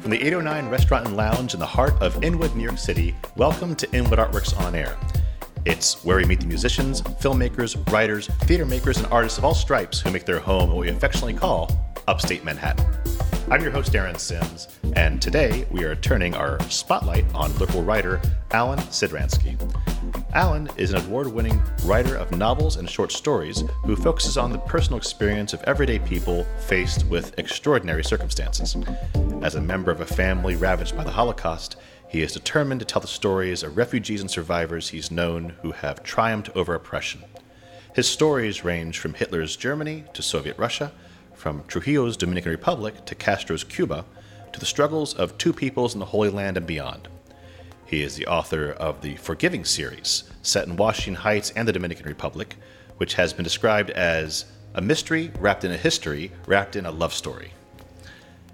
From the 809 Restaurant and Lounge in the heart of Inwood, New York City, welcome to Inwood Artworks On Air. It's where we meet the musicians, filmmakers, writers, theater makers, and artists of all stripes who make their home what we affectionately call upstate Manhattan. I'm your host, Aaron Sims, and today we are turning our spotlight on local writer Alan Sidransky. Alan is an award winning writer of novels and short stories who focuses on the personal experience of everyday people faced with extraordinary circumstances. As a member of a family ravaged by the Holocaust, he is determined to tell the stories of refugees and survivors he's known who have triumphed over oppression. His stories range from Hitler's Germany to Soviet Russia, from Trujillo's Dominican Republic to Castro's Cuba, to the struggles of two peoples in the Holy Land and beyond. He is the author of the Forgiving series, set in Washington Heights and the Dominican Republic, which has been described as a mystery wrapped in a history, wrapped in a love story.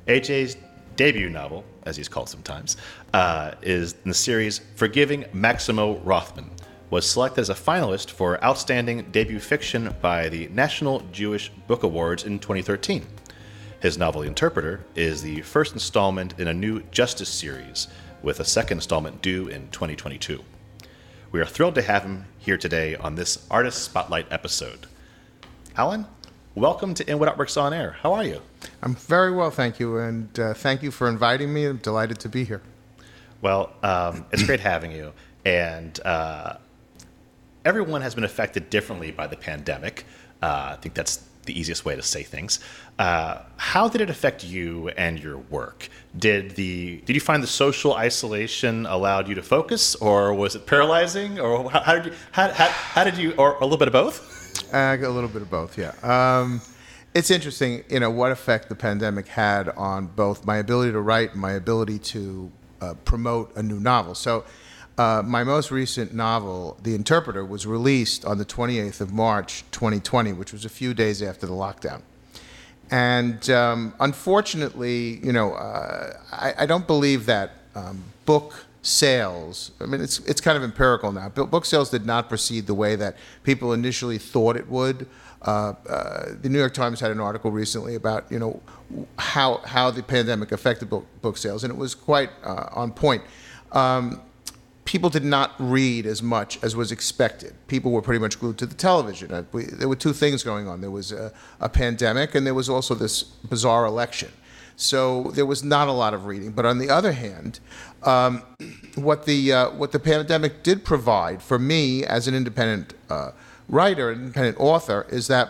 AJ's debut novel, as he's called sometimes, uh, is in the series Forgiving Maximo Rothman, was selected as a finalist for Outstanding Debut Fiction by the National Jewish Book Awards in 2013. His novel Interpreter is the first installment in a new Justice series, with a second installment due in 2022. We are thrilled to have him here today on this Artist Spotlight episode. Alan, welcome to Inwood Artworks On Air. How are you? I'm very well, thank you, and uh, thank you for inviting me. I'm delighted to be here. Well, um, it's great having you. And uh, everyone has been affected differently by the pandemic. Uh, I think that's the easiest way to say things. Uh, how did it affect you and your work? Did the did you find the social isolation allowed you to focus, or was it paralyzing, or how, how did you how, how, how, did you, or a little bit of both? Uh, a little bit of both, yeah. Um, it's interesting, you know, what effect the pandemic had on both my ability to write and my ability to uh, promote a new novel. So uh, my most recent novel, The Interpreter, was released on the 28th of March 2020, which was a few days after the lockdown. And um, unfortunately, you know, uh, I, I, don't believe that um, book sales, I mean, it's, it's kind of empirical now, book sales did not proceed the way that people initially thought it would. Uh, uh, the New York Times had an article recently about you know how how the pandemic affected book, book sales, and it was quite uh, on point. Um, people did not read as much as was expected. People were pretty much glued to the television. Uh, we, there were two things going on. There was a, a, pandemic, and there was also this bizarre election. So there was not a lot of reading. But on the other hand, um, what the uh, what the pandemic did provide for me as an independent uh, writer, an independent author, is that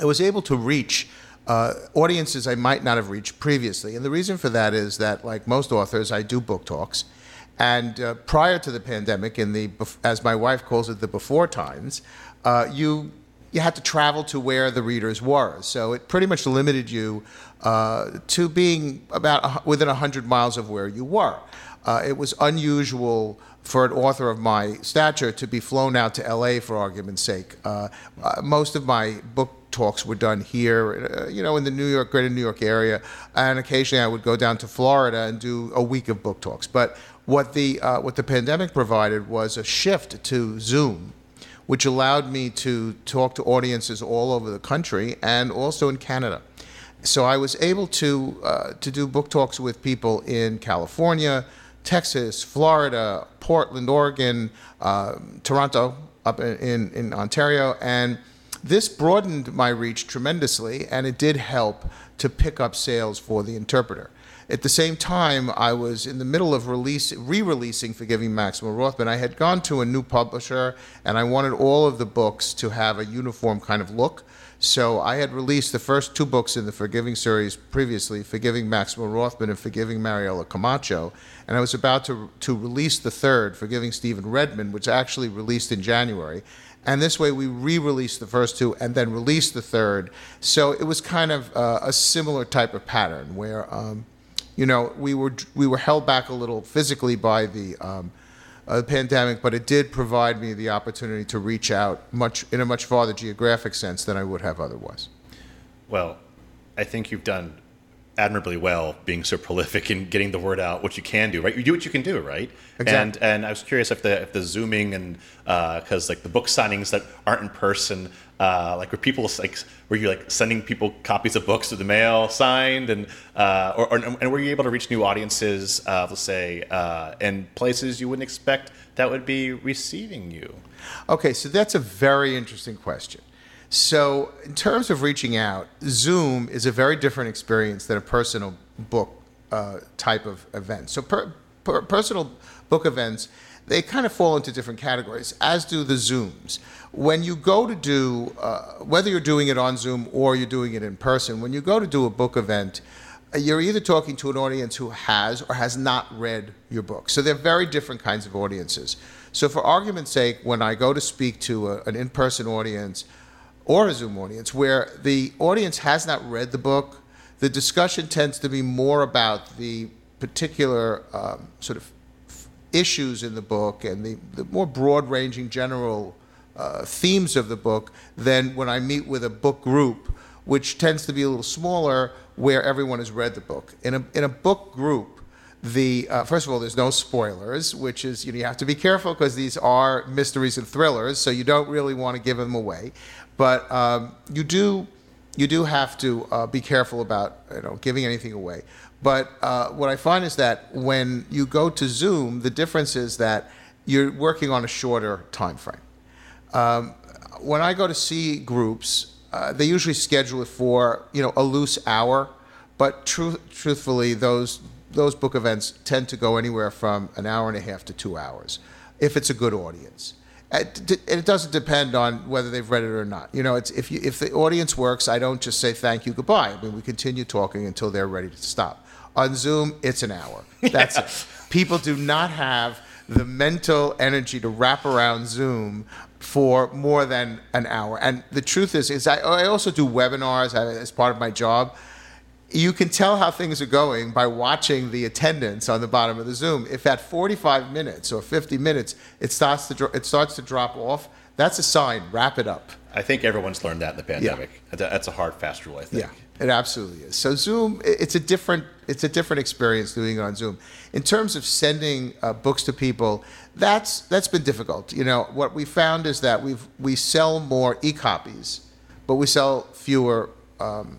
I was able to reach. Uh, audiences I might not have reached previously. And the reason for that is that, like most authors, I do book talks. And uh, prior to the pandemic, in the as my wife calls it, the before times, uh, you you had to travel to where the readers were. So it pretty much limited you uh, to being about within hundred miles of where you were. Uh, it was unusual for an author of my stature to be flown out to LA for argument's sake. Uh, uh, most of my book talks were done here, you know, in the New York, greater New York area, and occasionally I would go down to Florida and do a week of book talks. But what the uh, what the pandemic provided was a shift to Zoom, which allowed me to talk to audiences all over the country and also in Canada. So I was able to uh, to do book talks with people in California, Texas, Florida, Portland, Oregon, uh, Toronto, up in, in Ontario, and this broadened my reach tremendously, and it did help to pick up sales for the interpreter. At the same time, I was in the middle of release, re-releasing Forgiving Maximo Rothman. I had gone to a new publisher, and I wanted all of the books to have a uniform kind of look. So I had released the first two books in the Forgiving series previously, Forgiving Maximo Rothman and Forgiving Mariela Camacho, and I was about to to release the third, Forgiving Stephen Redmond, which actually released in January. And this way, we re-released the first two and then released the third. So it was kind of uh, a similar type of pattern where. Um, you know, we were we were held back a little physically by the um, uh, pandemic, but it did provide me the opportunity to reach out much in a much farther geographic sense than I would have otherwise. Well, I think you've done admirably well, being so prolific and getting the word out, what you can do, right? You do what you can do, right? Exactly. And and I was curious if the if the zooming and because like the book signings that aren't in person, uh, like were people like were you like sending people copies of books through the mail signed and uh, or, or and were you able to reach new audiences, uh, let's say, uh, in places you wouldn't expect that would be receiving you? Okay, so that's a very interesting question. So, in terms of reaching out, Zoom is a very different experience than a personal book uh, type of event. So, per, per, personal book events, they kind of fall into different categories, as do the Zooms. When you go to do, uh, whether you're doing it on Zoom or you're doing it in person, when you go to do a book event, uh, you're either talking to an audience who has or has not read your book. So, they're very different kinds of audiences. So, for argument's sake, when I go to speak to a, an in person audience, or a Zoom audience where the audience has not read the book. The discussion tends to be more about the particular um, sort of issues in the book and the, the more broad ranging general uh, themes of the book than when I meet with a book group, which tends to be a little smaller where everyone has read the book. In a, in a book group, the uh, first of all, there's no spoilers, which is you, know, you have to be careful because these are mysteries and thrillers, so you don't really want to give them away. But um, you do you do have to uh, be careful about you know giving anything away. But uh, what I find is that when you go to Zoom, the difference is that you're working on a shorter time frame. Um, when I go to see groups, uh, they usually schedule it for you know a loose hour, but truth, truthfully, those those book events tend to go anywhere from an hour and a half to two hours, if it's a good audience. It, it doesn't depend on whether they've read it or not. You know, it's if you if the audience works, I don't just say thank you, goodbye. I mean, we continue talking until they're ready to stop. On Zoom, it's an hour. That's yeah. it. People do not have the mental energy to wrap around Zoom for more than an hour. And the truth is, is I, I also do webinars as part of my job you can tell how things are going by watching the attendance on the bottom of the Zoom. If at 45 minutes or 50 minutes it starts to it starts to drop off, that's a sign. Wrap it up. I think everyone's learned that in the pandemic. Yeah. That's a hard, fast rule. I think. Yeah, it absolutely is. So Zoom, it's a different it's a different experience doing it on Zoom. In terms of sending uh, books to people, that's that's been difficult. You know, what we found is that we've we sell more e-copies, but we sell fewer. Um,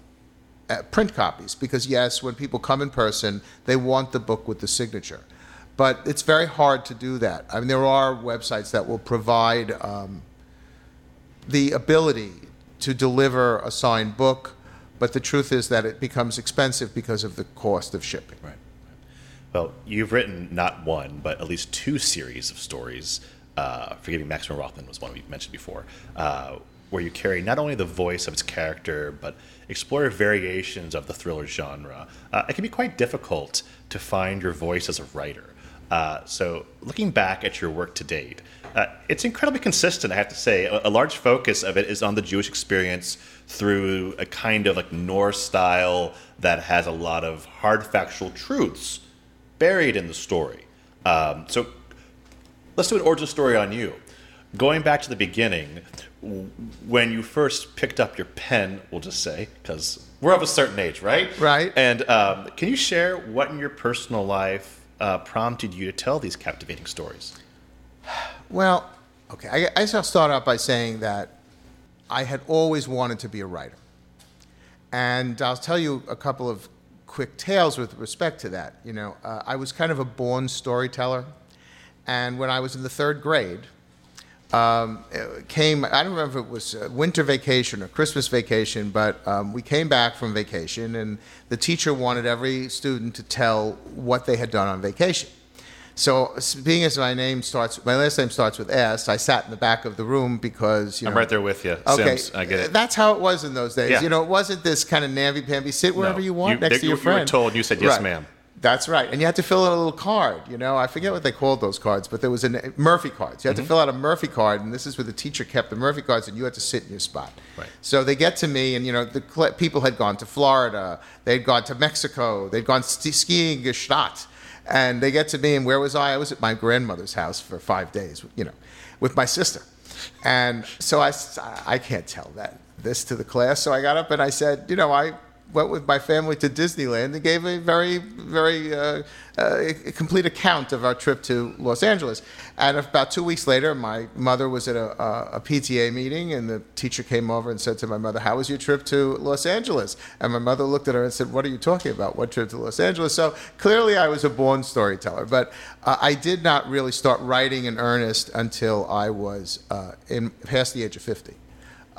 print copies because yes, when people come in person, they want the book with the signature. But it's very hard to do that. I mean, there are websites that will provide um, the ability to deliver a signed book, but the truth is that it becomes expensive because of the cost of shipping. Right. Well, you've written not one, but at least two series of stories. Uh, Forgiving Maximo Rothman was one we mentioned before, uh, where you carry not only the voice of its character, but explore variations of the thriller genre. Uh, it can be quite difficult to find your voice as a writer. Uh, so, looking back at your work to date, uh, it's incredibly consistent, I have to say. A, a, large focus of it is on the Jewish experience through a kind of like noir style that has a lot of hard factual truths buried in the story. Um, so, let's do an origin story on you. Going back to the beginning, when you first picked up your pen, we'll just say, because we're of a certain age, right? Right. And um, can you share what in your personal life uh, prompted you to tell these captivating stories? Well, okay. I, I guess I'll start out by saying that I had always wanted to be a writer. And I'll tell you a couple of quick tales with respect to that. You know, uh, I was kind of a born storyteller. And when I was in the third grade, um, came, I don't remember if it was winter vacation or Christmas vacation, but um, we came back from vacation and the teacher wanted every student to tell what they had done on vacation. So, being as my name starts, my last name starts with S, I sat in the back of the room because you know, I'm right there with you. Okay, Sims, I get it. That's how it was in those days. Yeah. You know, it wasn't this kind of namby pamby. Sit wherever No. you want You- next to your you were friend. told, you said, "Yes, Right. ma'am." That's right. And you had to fill in a little card, you know. I forget what they called those cards, but there was a Murphy cards. You had Mm-hmm. to fill out a Murphy card, and this is where the teacher kept the Murphy cards, and you had to sit in your spot. Right. So they get to me, and you know, the cl- people had gone to Florida, they'd gone to Mexico, they'd gone st- skiing Gstaad, and they get to me, and where was I? I was at my grandmother's house for five days, you know, with my sister. And so I, I can't tell that this to the class. So I got up and I said, you know, I went with my family to Disneyland and gave a very, very uh, uh, complete account of our trip to Los Angeles. And about two weeks later, my mother was at a, a, PTA meeting, and the teacher came over and said to my mother, "How was your trip to Los Angeles?" And my mother looked at her and said, "What are you talking about? What trip to Los Angeles?" So clearly, I was a born storyteller, but uh, I did not really start writing in earnest until I was uh, in past the age of fifty.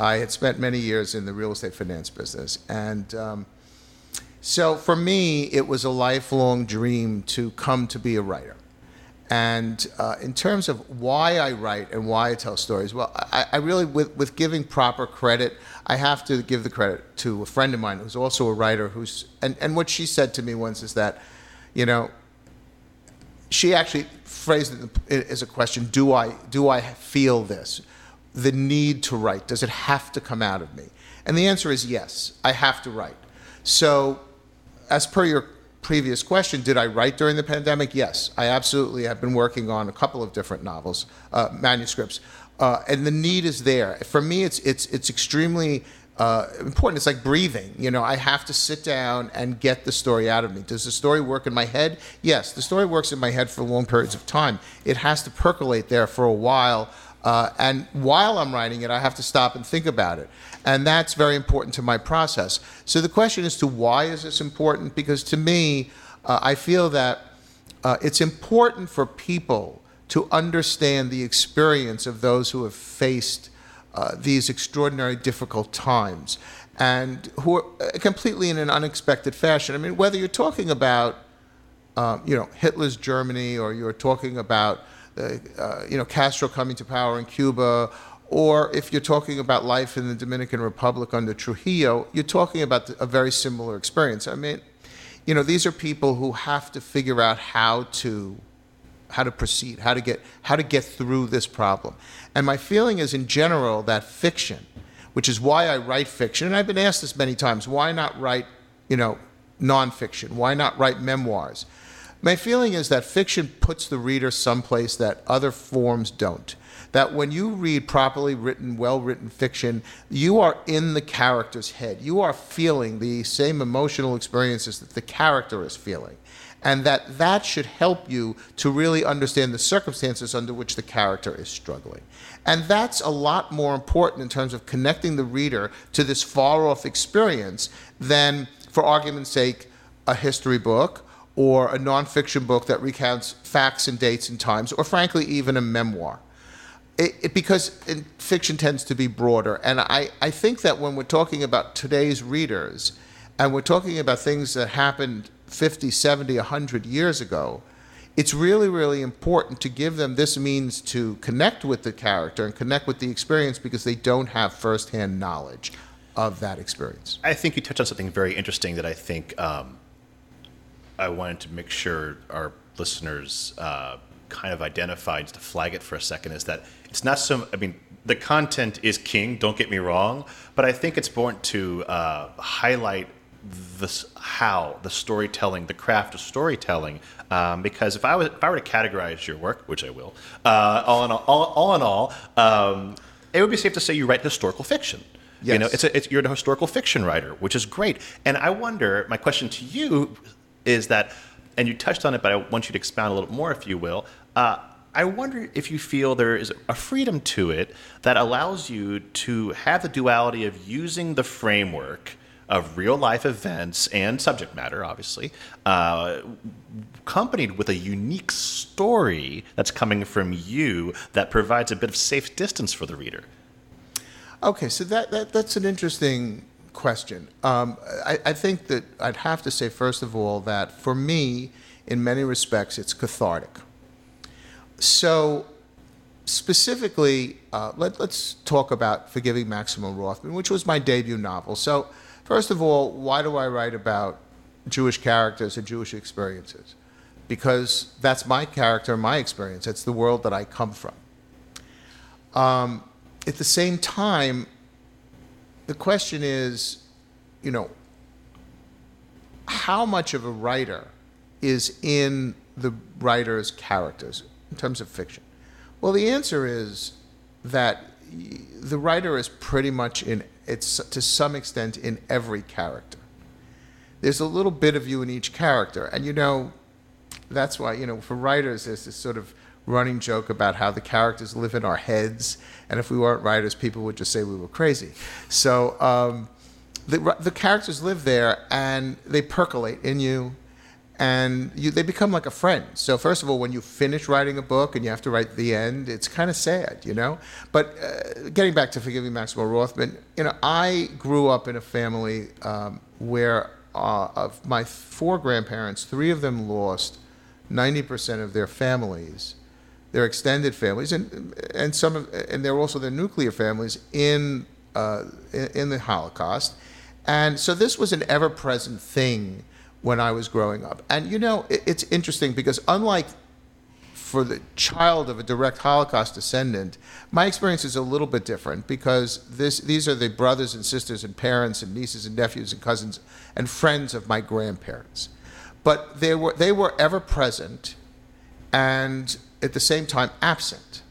I had spent many years in the real estate finance business. And um, so for me, it was a lifelong dream to come to be a writer. And uh, in terms of why I write and why I tell stories, well, I, I, really, with, with giving proper credit, I have to give the credit to a friend of mine who's also a writer. Who's and, and what she said to me once is that, you know, she actually phrased it as a question: Do I do I feel this? The need to write? Does it have to come out of me? And the answer is yes, I have to write. So, as per your previous question, did I write during the pandemic? Yes, I absolutely have been working on a couple of different novels, uh, manuscripts, uh, and the need is there. For me, it's it's it's extremely uh, important. It's like breathing. You know, I have to sit down and get the story out of me. Does the story work in my head? Yes, the story works in my head for long periods of time. It has to percolate there for a while uh, and while I'm writing it, I have to stop and think about it. And that's very important to my process. So the question is to why is this important? Because to me, uh, I feel that uh, it's important for people to understand the experience of those who have faced uh, these extraordinary difficult times and who are uh, completely in an unexpected fashion. I mean, whether you're talking about, um, you know, Hitler's Germany or you're talking about uh, you know, Castro coming to power in Cuba, or if you're talking about life in the Dominican Republic under Trujillo, you're talking about a very similar experience. I mean, you know, these are people who have to figure out how to how to proceed, how to get how to get through this problem. And my feeling is in general that fiction, which is why I write fiction, and I've been asked this many times, why not write, you know, nonfiction? Why not write memoirs? My feeling is that fiction puts the reader someplace that other forms don't. That when you read properly written, well written fiction, you are in the character's head. You are feeling the same emotional experiences that the character is feeling. And that that should help you to really understand the circumstances under which the character is struggling. And that's a lot more important in terms of connecting the reader to this far off experience than, for argument's sake, a history book or a nonfiction book that recounts facts and dates and times, or frankly, even a memoir. It, it, because fiction tends to be broader. And I, I think that when we're talking about today's readers, and we're talking about things that happened 50, 70, 100 years ago, it's really, really important to give them this means to connect with the character and connect with the experience because they don't have firsthand knowledge of that experience. I think you touched on something very interesting that I think um, I wanted to make sure our listeners uh, kind of identified to flag it for a second is that it's not so. I mean, the content is king. Don't get me wrong, but I think it's important to uh, highlight this how the storytelling, the craft of storytelling. Um, because if I was if I were to categorize your work, which I will, uh, all in all, all, all in all, um, it would be safe to say you write historical fiction. Yes. You know, it's, a, it's you're a historical fiction writer, which is great. And I wonder, my question to you is that, and you touched on it, but I want you to expound a little more, if you will. Uh, I wonder if you feel there is a freedom to it that allows you to have the duality of using the framework of real life events and subject matter, obviously, uh, accompanied with a unique story that's coming from you that provides a bit of safe distance for the reader. Okay, so that, that that's an interesting question. Um, I, I, think that I'd have to say, first of all, that for me, in many respects, it's cathartic. So, specifically, uh, let, us talk about Forgiving Maximo Rothman, which was my debut novel. So, first of all, why do I write about Jewish characters and Jewish experiences? Because that's my character, my experience. It's the world that I come from. Um, at the same time, the question is, you know, how much of a writer is in the writer's characters in terms of fiction? Well, the answer is that the writer is pretty much in it's to some extent in every character. there's a little bit of you in each character. And you know, that's why, you know, for writers, there's this sort of running joke about how the characters live in our heads. And if we weren't writers, people would just say we were crazy. So um, the, the characters live there and they percolate in you and you, they become like a friend. So first of all, when you finish writing a book and you have to write the end, it's kind of sad, you know. But uh, getting back to forgiving Maximo Rothman, you know, I grew up in a family um, where uh, of my four grandparents, three of them lost ninety percent of their families, their extended families, and and some of, and they're also their nuclear families in, uh, in the Holocaust, and so this was an ever-present thing when I was growing up. And you know, it, it's interesting because unlike for the child of a direct Holocaust descendant, my experience is a little bit different because this, these are the brothers and sisters and parents and nieces and nephews and cousins and friends of my grandparents. But they were, they were ever present and at the same time absent.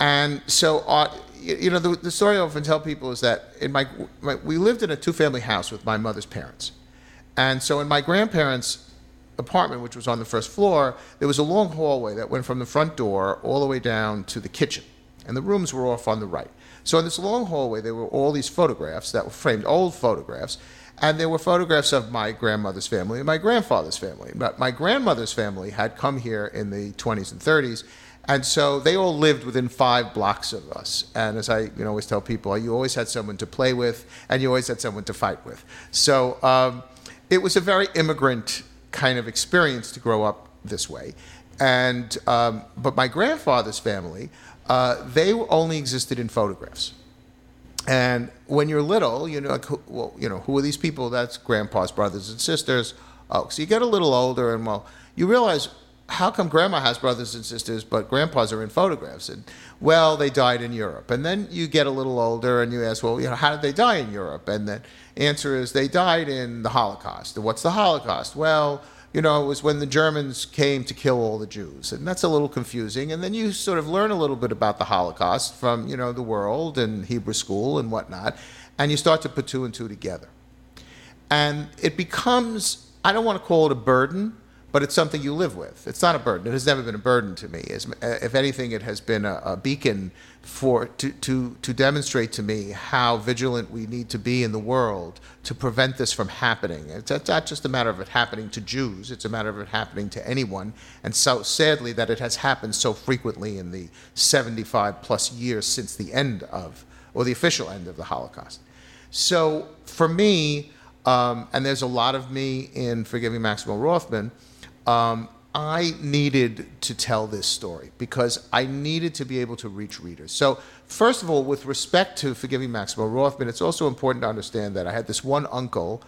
And so, uh, you, know, the, the story I often tell people is that in my, my we lived in a two family house with my mother's parents. And so in my grandparents' apartment, which was on the first floor, there was a long hallway that went from the front door all the way down to the kitchen. And the rooms were off on the right. So in this long hallway, there were all these photographs that were framed, old photographs. And there were photographs of my grandmother's family and my grandfather's family. But my grandmother's family had come here in the 20s and 30s. And so they all lived within five blocks of us. And as I you know, always tell people, you always had someone to play with and you always had someone to fight with. So um, it was a very immigrant kind of experience to grow up this way. And um, but my grandfather's family, uh, they only existed in photographs. And when you're little, you know, like, well, you know, who are these people? That's grandpa's brothers and sisters. Oh, so you get a little older, and well, you realize how come grandma has brothers and sisters, but grandpas are in photographs? And well, they died in Europe. And then you get a little older, and you ask, well, you know, how did they die in Europe? And the answer is they died in the Holocaust. And what's the Holocaust? Well, you know, it was when the Germans came to kill all the Jews. And that's a little confusing. And then you sort of learn a little bit about the Holocaust from, you know, the world and Hebrew school and whatnot. And you start to put two and two together. And it becomes, I don't want to call it a burden, but it's something you live with. It's not a burden. It has never been a burden to me. As, if anything, it has been a, a, beacon for to, to, to demonstrate to me how vigilant we need to be in the world to prevent this from happening. It's, it's not just a matter of it happening to Jews. It's a matter of it happening to anyone. And so sadly that it has happened so frequently in the 75 plus years since the end of, or the official end of the Holocaust. So for me, um, and there's a lot of me in Forgiving Maximo Rothman, um, I needed to tell this story because I needed to be able to reach readers. So, first of all, with respect to Forgiving Maximo Rothman, it's also important to understand that I had this one uncle,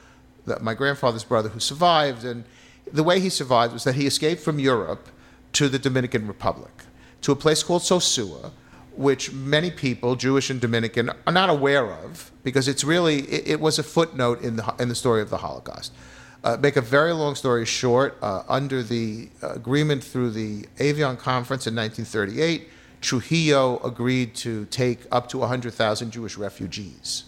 that my grandfather's brother, who survived, and the way he survived was that he escaped from Europe to the Dominican Republic, to a place called Sosua, which many people, Jewish and Dominican, are not aware of because it's really it, it was a footnote in the in the story of the Holocaust. Uh, make a very long story short, uh, under the agreement through the Evian Conference in 1938, Trujillo agreed to take up to 100,000 Jewish refugees.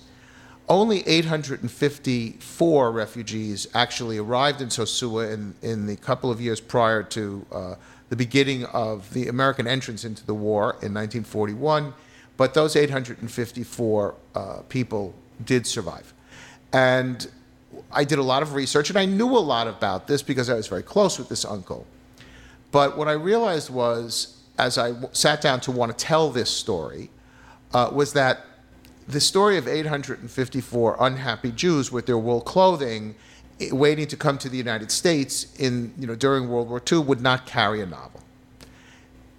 Only 854 refugees actually arrived in Sosua in, in the couple of years prior to uh, the beginning of the American entrance into the war in 1941, but those 854 uh, people did survive. And I did a lot of research and I knew a lot about this because I was very close with this uncle. But what I realized was, as I sat down to want to tell this story, uh, was that the story of 854 unhappy Jews with their wool clothing waiting to come to the United States in, you know, during World War II would not carry a novel.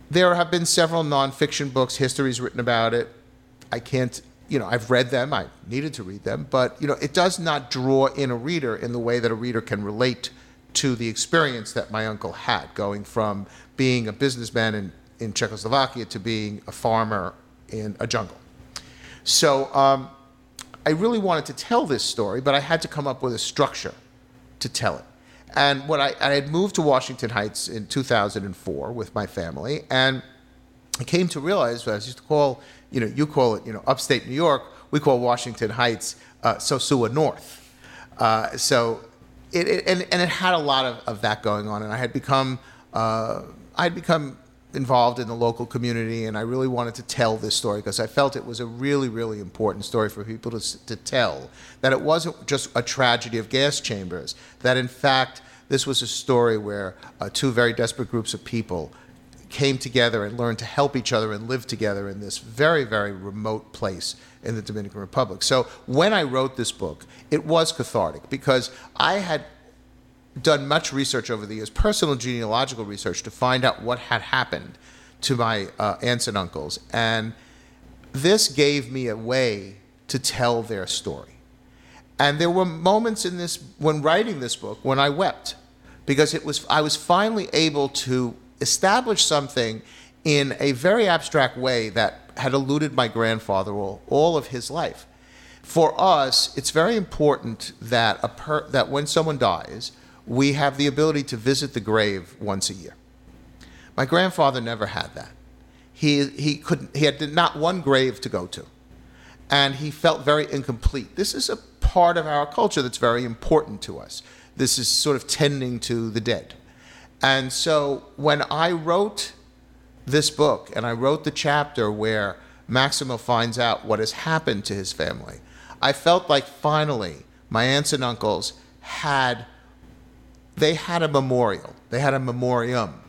There have been several nonfiction books, histories written about it. I can't you know, I've read them, I needed to read them, but you know, it does not draw in a reader in the way that a reader can relate to the experience that my uncle had, going from being a businessman in, in Czechoslovakia to being a farmer in a jungle. So um, I really wanted to tell this story, but I had to come up with a structure to tell it. And what I, I had moved to Washington Heights in 2004 with my family, and I came to realize, what I used to call you know, you call it, you know, upstate New York. We call Washington Heights uh, Sosua North. Uh, so it, it and, and it had a lot of, of that going on, and I had become uh, I had become involved in the local community, and I really wanted to tell this story because I felt it was a really, really important story for people to, to tell. That it wasn't just a tragedy of gas chambers, that in fact, this was a story where uh, two very desperate groups of people came together and learned to help each other and live together in this very, very remote place in the Dominican Republic. So when I wrote this book, it was cathartic because I had done much research over the years, personal genealogical research, to find out what had happened to my uh, aunts and uncles. And this gave me a way to tell their story. And there were moments in this, when writing this book, when I wept because it was, I was finally able to establish something in a very abstract way that had eluded my grandfather all, all of his life. For us, it's very important that, a per, that when someone dies, we have the ability to visit the grave once a year. My grandfather never had that. He, he, couldn't, he had not one grave to go to. And he felt very incomplete. This is a part of our culture that's very important to us. This is sort of tending to the dead. And so when I wrote this book and I wrote the chapter where Maximo finds out what has happened to his family, I felt like finally my aunts and uncles had they had a memorial. They had a memoriam.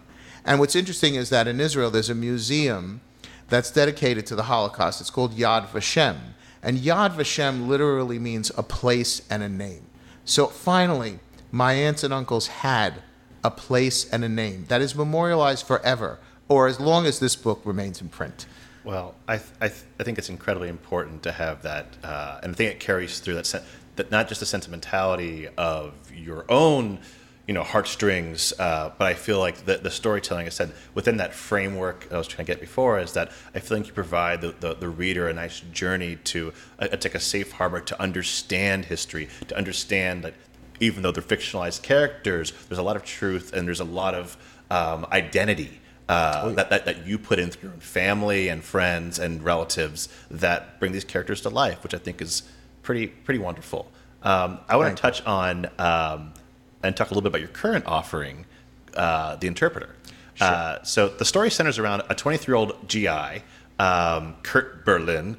And what's interesting is that in Israel, there's a museum that's dedicated to the Holocaust. It's called Yad Vashem. And Yad Vashem literally means a place and a name. So finally, my aunts and uncles had a place and a name that is memorialized forever, or as long as this book remains in print. Well, I, th- I, th- I think it's incredibly important to have that, uh, and I think it carries through that, sen- that not just the sentimentality of your own you know heartstrings uh, but i feel like the, the storytelling i said within that framework i was trying to get before is that i feel like you provide the, the, the reader a nice journey to uh, take a safe harbor to understand history to understand that even though they're fictionalized characters there's a lot of truth and there's a lot of um, identity uh, oh, yeah. that, that, that you put in through your own family and friends and relatives that bring these characters to life which i think is pretty pretty wonderful um, i want to touch on um, and talk a little bit about your current offering, uh, the interpreter. Sure. Uh, so the story centers around a 23 year old GI, um, Kurt Berlin.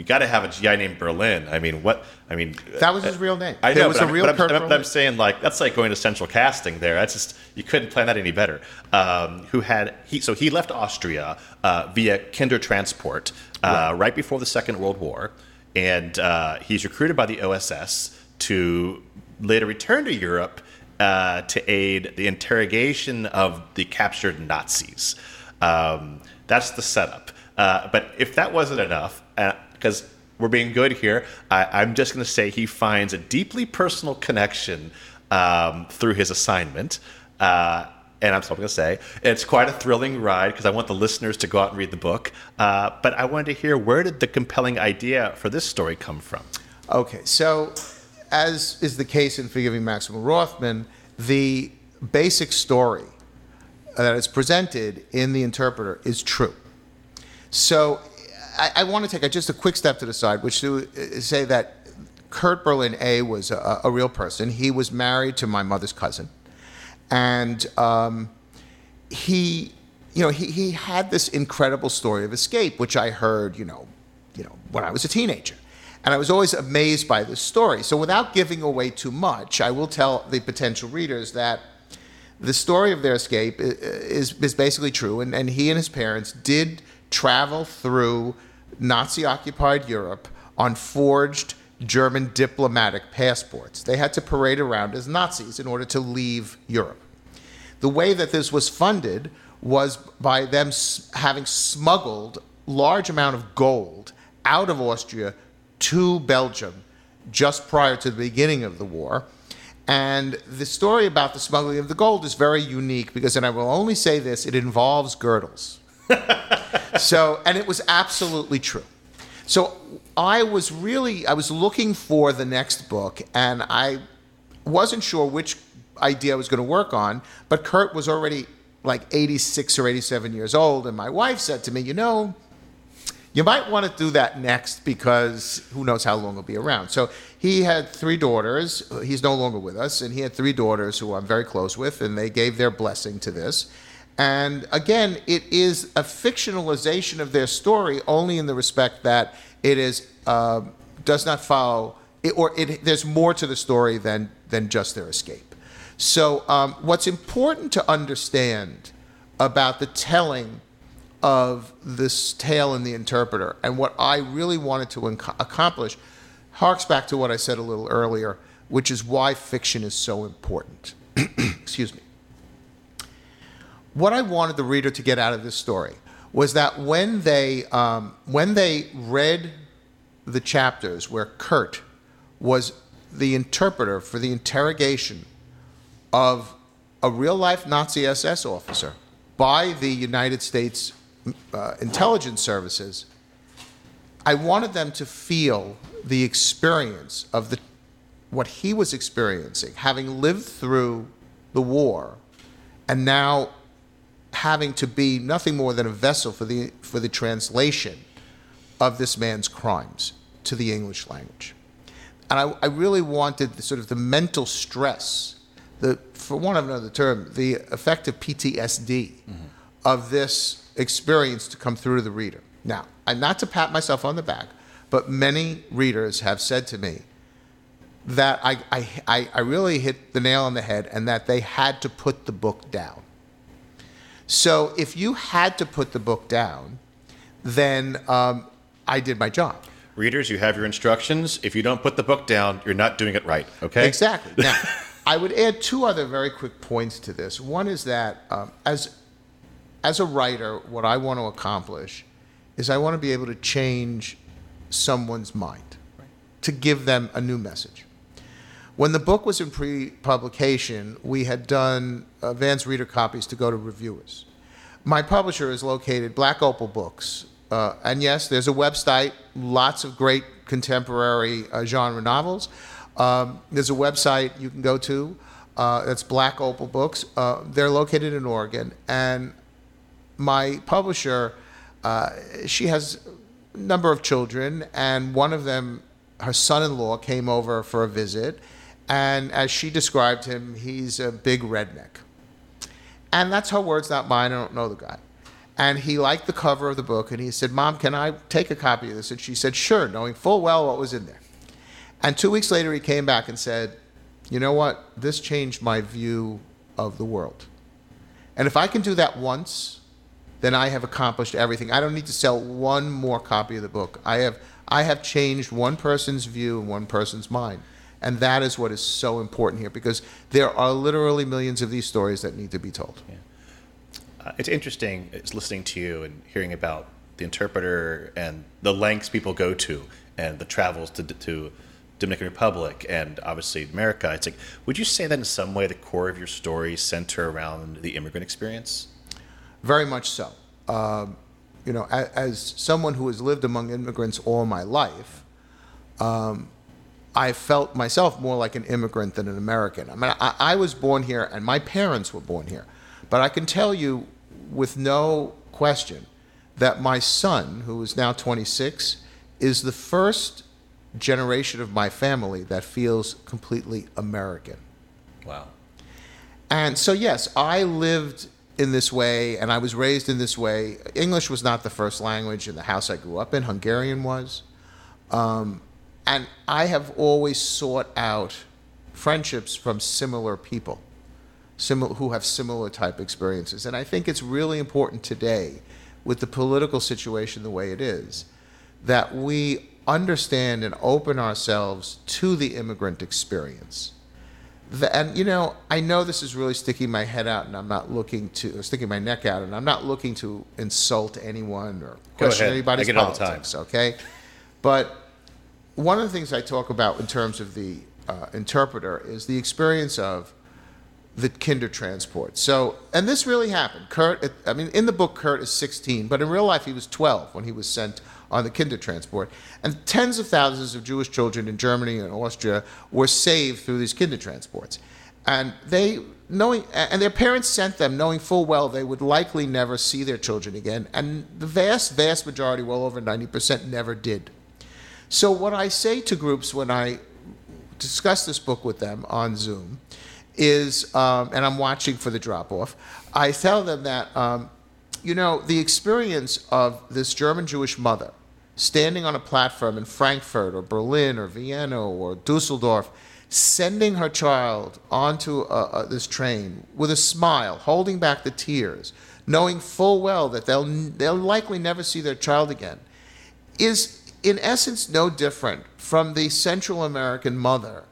You got to have a GI named Berlin. I mean, what? I mean, that was his real name. I know, it was a real but I'm. I'm saying like that's like going to central casting. There, that's just you couldn't plan that any better. Um, who had he? So he left Austria uh, via Kindertransport uh, right. right. before the Second World War, and uh, he's recruited by the OSS to later return to Europe uh, to aid the interrogation of the captured Nazis. Um, that's the setup. Uh, but if that wasn't enough, because we're being good here, I, am just going to say he finds a deeply personal connection um, through his assignment. Uh, and I'm still going to say it's quite a thrilling ride because I want the listeners to go out and read the book. Uh, but I wanted to hear where did the compelling idea for this story come from? Okay, so as is the case in Forgiving Maximo Rothman, the basic story that is presented in the interpreter is true. So I, I want to take a, just a quick step to the side, which to uh, say that Kurt Berlin A was a, a real person. He was married to my mother's cousin, and um, he, you know, he, he had this incredible story of escape, which I heard, you know, you know, when I was a teenager. And I was always amazed by this story. So, without giving away too much, I will tell the potential readers that the story of their escape is, is basically true. And, and he and his parents did travel through Nazi occupied Europe on forged German diplomatic passports. They had to parade around as Nazis in order to leave Europe. The way that this was funded was by them having smuggled large amount of gold out of Austria to Belgium just prior to the beginning of the war. And the story about the smuggling of the gold is very unique because, and I will only say this, it involves girdles. So, and it was absolutely true. So I was really, I was looking for the next book and I wasn't sure which idea I was going to work on, but Kurt was already like 86 or 87 years old. And my wife said to me, you know, you might want to do that next because who knows how long he'll be around. So he had three daughters. He's no longer with us, and he had three daughters who I'm very close with, and they gave their blessing to this. And again, it is a fictionalization of their story only in the respect that it is uh, does not follow, it, or it, there's more to the story than than just their escape. So, um, what's important to understand about the telling of this tale in the interpreter, and what I really wanted to inc- accomplish, harks back to what I said a little earlier, which is why fiction is so important. Excuse me. What I wanted the reader to get out of this story was that when they um, when they read the chapters where Kurt was the interpreter for the interrogation of a real life Nazi SS officer by the United States uh, intelligence services, I wanted them to feel the experience of the what he was experiencing, having lived through the war, and now having to be nothing more than a vessel for the for the translation of this man's crimes to the English language. And I, I really wanted the, sort of the mental stress, the for want of another term, the effect of PTSD mm-hmm. of this experience to come through to the reader. Now, and not to pat myself on the back, but many readers have said to me that I, I, I really hit the nail on the head and that they had to put the book down. So if you had to put the book down, then um, I did my job. Readers, you have your instructions. If you don't put the book down, you're not doing it right, okay? Exactly. Now, I would add two other very quick points to this. One is that um, as as a writer, what I want to accomplish is I want to be able to change someone's mind, to give them a new message. When the book was in pre-publication, we had done advanced reader copies to go to reviewers. My publisher is located Black Opal Books, uh, and yes, there's a website, lots of great contemporary uh, genre novels. Um, there's a website you can go to. Uh, Black Opal Books. Uh, they're located in Oregon, and my publisher, uh, she has a number of children, and one of them, her son-in-law, came over for a visit, and as she described him, he's a big redneck. And that's her words, not mine. I don't know the guy. And he liked the cover of the book, and he said, "Mom, can I take a copy of this?" And she said, "Sure," knowing full well what was in there. And two weeks later, he came back and said, You know what? This changed my view of the world. And if I can do that once, then I have accomplished everything. I don't need to sell one more copy of the book. I have, I have changed one person's view and one person's mind. And that is what is so important here because there are literally millions of these stories that need to be told. Yeah. Uh, it's interesting it's listening to you and hearing about the interpreter and the lengths people go to and the travels to, to Dominican Republic and obviously America. It's like, would you say that in some way the core of your story center around the immigrant experience? Very much so. Um, you know, as, as, someone who has lived among immigrants all my life, um, I felt myself more like an immigrant than an American. I mean, I, I was born here and my parents were born here. But I can tell you with no question that my son, who is now 26, is the first generation of my family that feels completely American. Wow. And so, yes, I lived in this way and I was raised in this way. English was not the first language in the house I grew up in, Hungarian was. Um, and I have always sought out friendships from similar people similar, who have similar type experiences. And I think it's really important today, with the political situation the way it is, that we understand and open ourselves to the immigrant experience. The, and you know, I know this is really sticking my head out, and I'm not looking to sticking my neck out, and I'm not looking to insult anyone or question anybody's politics. Okay, but one of the things I talk about in terms of the uh, interpreter is the experience of the Kindertransport. So, and this really happened. Kurt, I mean, in the book, Kurt is 16, but in real life, he was 12 when he was sent on the Kindertransport. And tens of thousands of Jewish children in Germany and Austria were saved through these Kindertransports. And they knowing, and their parents sent them knowing full well they would likely never see their children again. And the vast, vast majority, well over 90%, never did. So, what I say to groups when I discuss this book with them on Zoom is, um, and I'm watching for the drop off, I tell them that, um, you know, the experience of this German Jewish mother standing on a platform in Frankfurt or Berlin or Vienna or Dusseldorf, sending her child onto this train with a smile, holding back the tears, knowing full well that they'll, they'll likely never see their child again, is in essence no different from the Central American mother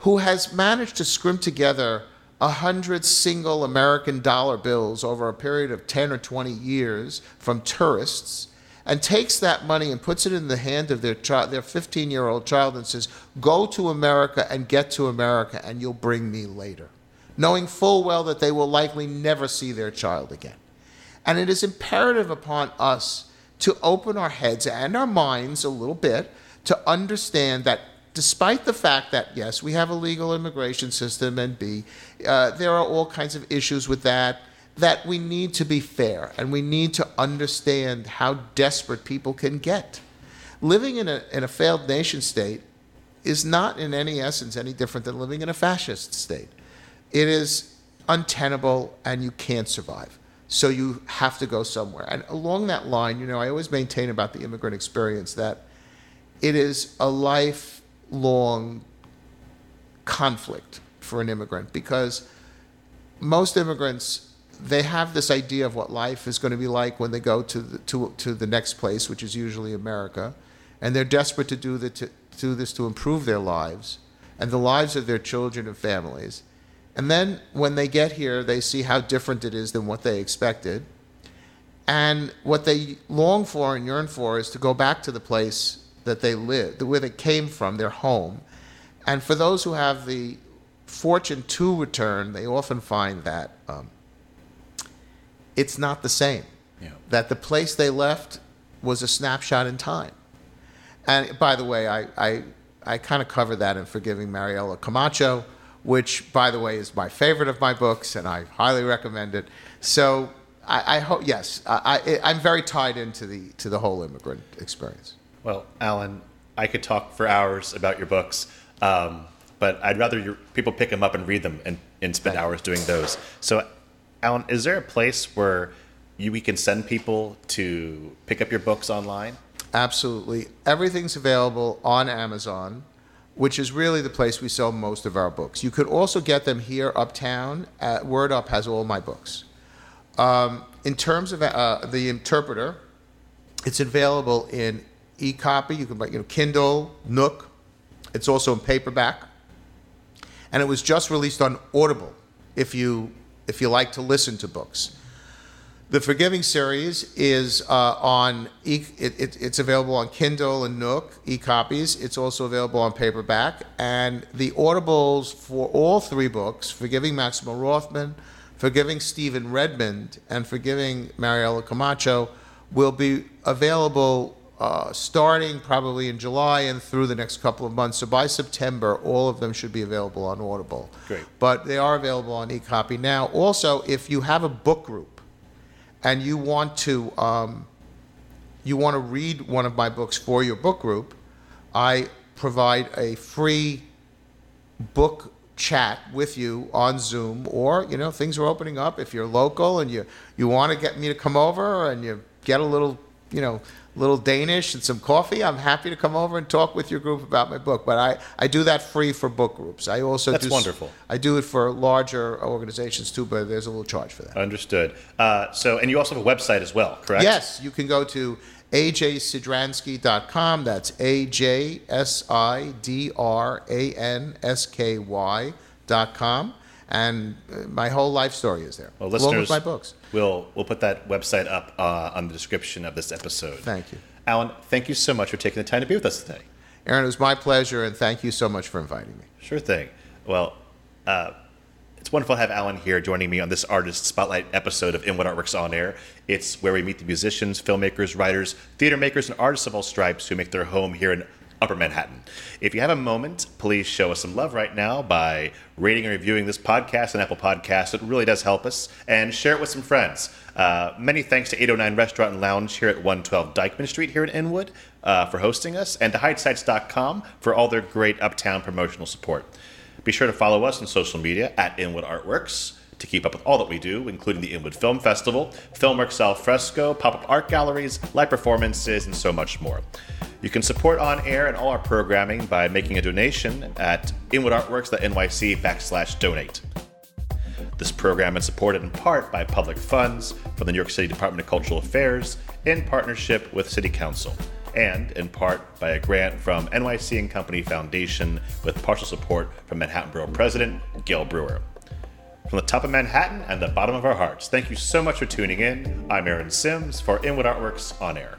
who has managed to scrimp together a hundred single American dollar bills over a period of 10 or 20 years from tourists and takes that money and puts it in the hand of their child, their 15 year old child, and says, Go to America and get to America, and you'll bring me later, knowing full well that they will likely never see their child again. And it is imperative upon us to open our heads and our minds a little bit to understand that despite the fact that yes we have a legal immigration system and b uh, there are all kinds of issues with that that we need to be fair and we need to understand how desperate people can get. Living in a, in a failed nation state is not in any essence any different than living in a fascist state. It is untenable and you can't survive so you have to go somewhere. And along that line, you know, I always maintain about the immigrant experience that it is a lifelong conflict for an immigrant because most immigrants they have this idea of what life is going to be like when they go to the, to, to the next place, which is usually America, and they're desperate to do, the, to do this to improve their lives and the lives of their children and families. And then when they get here, they see how different it is than what they expected. And what they long for and yearn for is to go back to the place that they live, where they came from, their home. And for those who have the fortune to return, they often find that um, it's not the same. Yeah. That the place they left was a snapshot in time. And by the way, I, I, I kind of cover that in Forgiving Mariela Camacho which, by the way, is my favorite of my books, and I highly recommend it. So I, I hope, yes, I, I, am very tied into the to the whole immigrant experience. Well, Alan, I could talk for hours about your books, um, but I'd rather your, people pick them up and read them and, and spend hours doing those. So, Alan, is there a place where you, we can send people to pick up your books online? Absolutely. Everything's available on Amazon which is really the place we sell most of our books. You could also get them here uptown. At Word Up has all my books. Um, in terms of uh, the interpreter, it's available in e-copy. You can buy, you know, Kindle, Nook. It's also in paperback, and it was just released on Audible. If you if you like to listen to books, the Forgiving series is uh, on, e- it, it, it's available on Kindle and Nook, e copies. It's also available on paperback. And the audibles for all three books Forgiving Maximo Rothman, Forgiving Stephen Redmond, and Forgiving Mariela Camacho will be available uh, starting probably in July and through the next couple of months. So by September, all of them should be available on Audible. Great. But they are available on e copy now. Also, if you have a book group, and you want to um, you want to read one of my books for your book group, I provide a free book chat with you on Zoom, or you know things are opening up. If you're local and you you want to get me to come over and you get a little you know little Danish and some coffee, I'm happy to come over and talk with your group about my book. But I, I do that free for book groups. I also That's do, wonderful. I do it for larger organizations too, but there's a little charge for that. Understood. Uh, so, and you also have a website as well, correct? Yes, you can go to ajsidransky.com. That's A J S I D R A N S K Y.com. And uh, my whole life story is there, Well, along with my books. We'll we'll put that website up uh, on the description of this episode. Thank you. Alan. Thank you so much for taking the time to be with us today. Aaron, it was my pleasure, and thank you so much for inviting me. Sure thing. Well, uh, it's wonderful to have Alan here joining me on this Artist Spotlight episode of Inwood Artworks On Air. It's where we meet the musicians, filmmakers, writers, theater makers, and artists of all stripes who make their home here in Upper Manhattan. If you have a moment, please show us some love right now by rating and reviewing this podcast on Apple Podcasts. It really does help us. And share it with some friends. Uh, many thanks to 809 Restaurant and Lounge here at 112 Dyckman Street here in Inwood uh, for hosting us, and to HideSites.com for all their great uptown promotional support. Be sure to follow us on social media at Inwood Artworks to keep up with all that we do, including the Inwood Film Festival, Filmworks Al Fresco, pop up art galleries, live performances, and so much more. You can support on air and all our programming by making a donation at inwoodartworks.nyc backslash donate. This program is supported in part by public funds from the New York City Department of Cultural Affairs in partnership with City Council, and in part by a grant from NYC and Company Foundation with partial support from Manhattan Borough President Gale Brewer. From the top of Manhattan and the bottom of our hearts, thank you so much for tuning in. I'm Aaron Sims for Inwood Artworks On Air.